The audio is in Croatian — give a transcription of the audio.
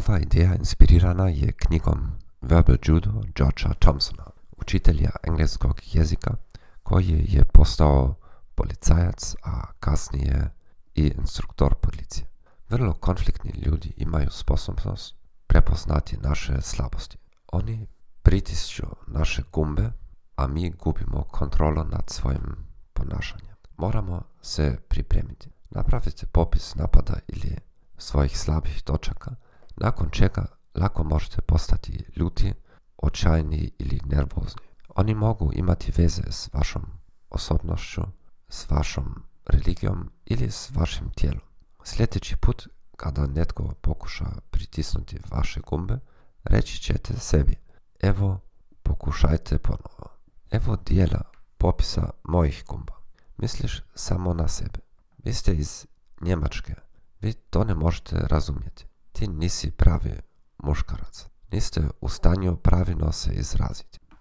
Ova ideja inspirirana je knjigom Verbal Judo George'a Thompsona, učitelja engleskog jezika koji je postao policajac, a kasnije i instruktor policije. Vrlo konfliktni ljudi imaju sposobnost prepoznati naše slabosti. Oni pritišću naše gumbe, a mi gubimo kontrolu nad svojim ponašanjem. Moramo se pripremiti. Napravite popis napada ili svojih slabih točaka, nakon čega lako možete postati ljuti, očajni ili nervozni. Oni mogu imati veze s vašom osobnošću, s vašom religijom ili s vašim tijelom. Sljedeći put kada netko pokuša pritisnuti vaše gumbe, reći ćete sebi, evo pokušajte ponovo. Evo dijela popisa mojih gumba. Misliš samo na sebe. Vi ste iz Njemačke. Vi to ne možete razumjeti. Ti nisi pravi muškarac. Niste u stanju pravilno se izraziti.